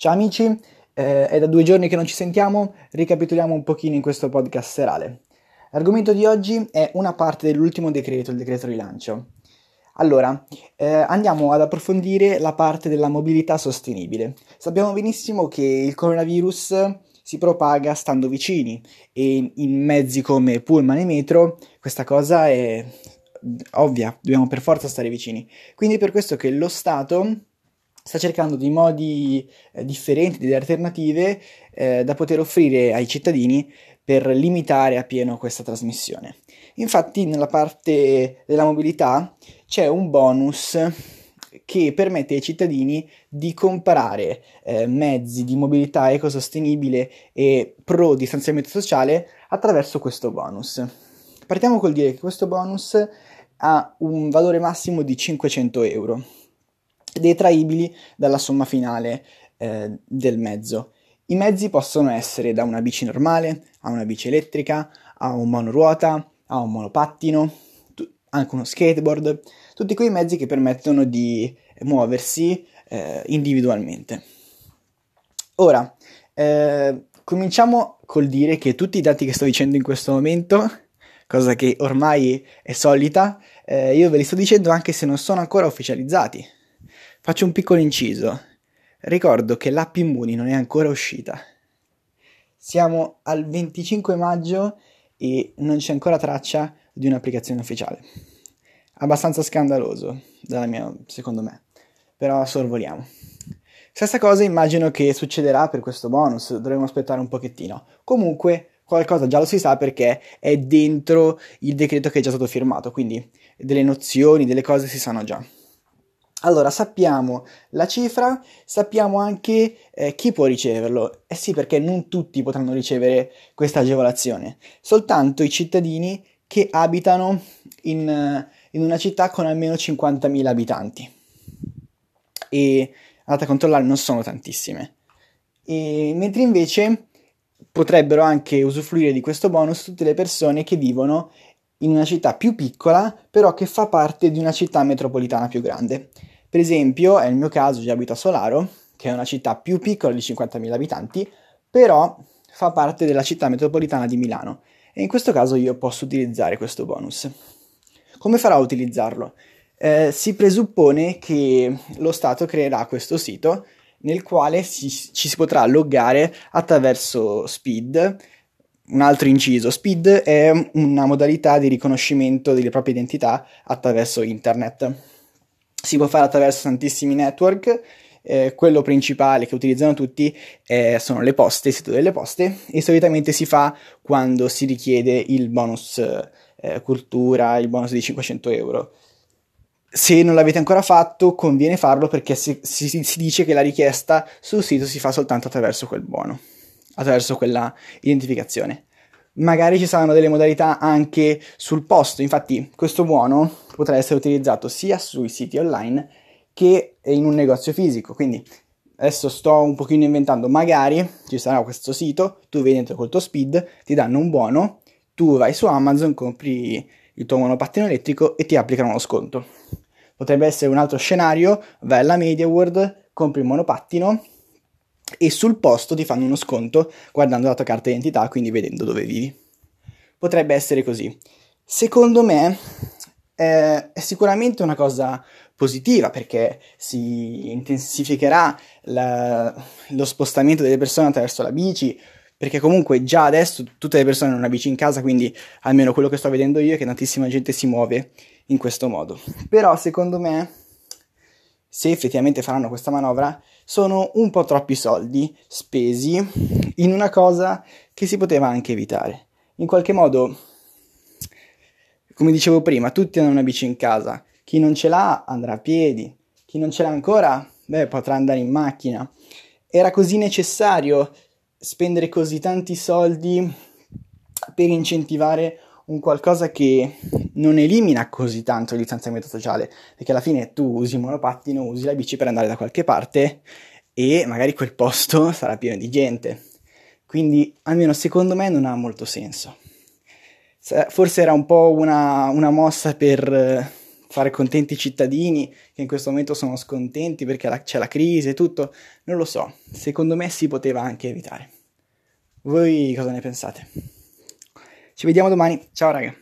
Ciao amici, eh, è da due giorni che non ci sentiamo, ricapitoliamo un pochino in questo podcast serale. L'argomento di oggi è una parte dell'ultimo decreto, il decreto rilancio. Allora, eh, andiamo ad approfondire la parte della mobilità sostenibile. Sappiamo benissimo che il coronavirus si propaga stando vicini e in mezzi come pullman e metro questa cosa è ovvia, dobbiamo per forza stare vicini. Quindi è per questo che lo Stato sta cercando di modi eh, differenti, delle alternative eh, da poter offrire ai cittadini per limitare appieno questa trasmissione. Infatti nella parte della mobilità c'è un bonus che permette ai cittadini di comprare eh, mezzi di mobilità ecosostenibile e pro distanziamento sociale attraverso questo bonus. Partiamo col dire che questo bonus ha un valore massimo di 500 euro detraibili dalla somma finale eh, del mezzo. I mezzi possono essere da una bici normale a una bici elettrica, a un monoruota, a un monopattino, tu- anche uno skateboard, tutti quei mezzi che permettono di muoversi eh, individualmente. Ora, eh, cominciamo col dire che tutti i dati che sto dicendo in questo momento, cosa che ormai è solita, eh, io ve li sto dicendo anche se non sono ancora ufficializzati Faccio un piccolo inciso. Ricordo che l'app Immuni non è ancora uscita. Siamo al 25 maggio e non c'è ancora traccia di un'applicazione ufficiale. Abbastanza scandaloso, mia, secondo me. Però sorvoliamo. Stessa cosa immagino che succederà per questo bonus, dovremo aspettare un pochettino. Comunque, qualcosa già lo si sa perché è dentro il decreto che è già stato firmato, quindi delle nozioni, delle cose si sanno già. Allora, sappiamo la cifra, sappiamo anche eh, chi può riceverlo. Eh sì, perché non tutti potranno ricevere questa agevolazione, soltanto i cittadini che abitano in, in una città con almeno 50.000 abitanti. E andate a controllare, non sono tantissime. E, mentre invece potrebbero anche usufruire di questo bonus tutte le persone che vivono in una città più piccola, però che fa parte di una città metropolitana più grande. Per esempio, è il mio caso, io abito a Solaro, che è una città più piccola di 50.000 abitanti, però fa parte della città metropolitana di Milano e in questo caso io posso utilizzare questo bonus. Come farò a utilizzarlo? Eh, si presuppone che lo Stato creerà questo sito nel quale si, ci si potrà loggare attraverso Speed, un altro inciso, Speed è una modalità di riconoscimento delle proprie identità attraverso internet. Si può fare attraverso tantissimi network, eh, quello principale che utilizzano tutti eh, sono le poste, il sito delle poste, e solitamente si fa quando si richiede il bonus eh, cultura, il bonus di 500 euro. Se non l'avete ancora fatto, conviene farlo perché si, si, si dice che la richiesta sul sito si fa soltanto attraverso quel buono attraverso quella identificazione. Magari ci saranno delle modalità anche sul posto, infatti questo buono potrà essere utilizzato sia sui siti online che in un negozio fisico, quindi adesso sto un pochino inventando, magari ci sarà questo sito, tu vai dentro col tuo speed, ti danno un buono, tu vai su Amazon, compri il tuo monopattino elettrico e ti applicano uno sconto. Potrebbe essere un altro scenario, vai alla Media World, compri il monopattino e sul posto ti fanno uno sconto guardando la tua carta d'identità, quindi vedendo dove vivi. Potrebbe essere così. Secondo me eh, è sicuramente una cosa positiva perché si intensificherà la, lo spostamento delle persone attraverso la bici, perché comunque già adesso tutte le persone hanno una bici in casa, quindi almeno quello che sto vedendo io è che tantissima gente si muove in questo modo. Però secondo me, se effettivamente faranno questa manovra, sono un po' troppi soldi spesi in una cosa che si poteva anche evitare. In qualche modo, come dicevo prima, tutti hanno una bici in casa. Chi non ce l'ha andrà a piedi, chi non ce l'ha ancora, beh, potrà andare in macchina. Era così necessario spendere così tanti soldi per incentivare un qualcosa che non elimina così tanto il distanziamento sociale, perché alla fine tu usi il monopattino, usi la bici per andare da qualche parte e magari quel posto sarà pieno di gente. Quindi, almeno secondo me, non ha molto senso. Forse era un po' una, una mossa per, fare contenti i cittadini che in questo momento sono scontenti perché la, c'è la crisi e tutto, non lo so, secondo me si poteva anche evitare. Voi cosa ne pensate? Ci vediamo domani, ciao raga!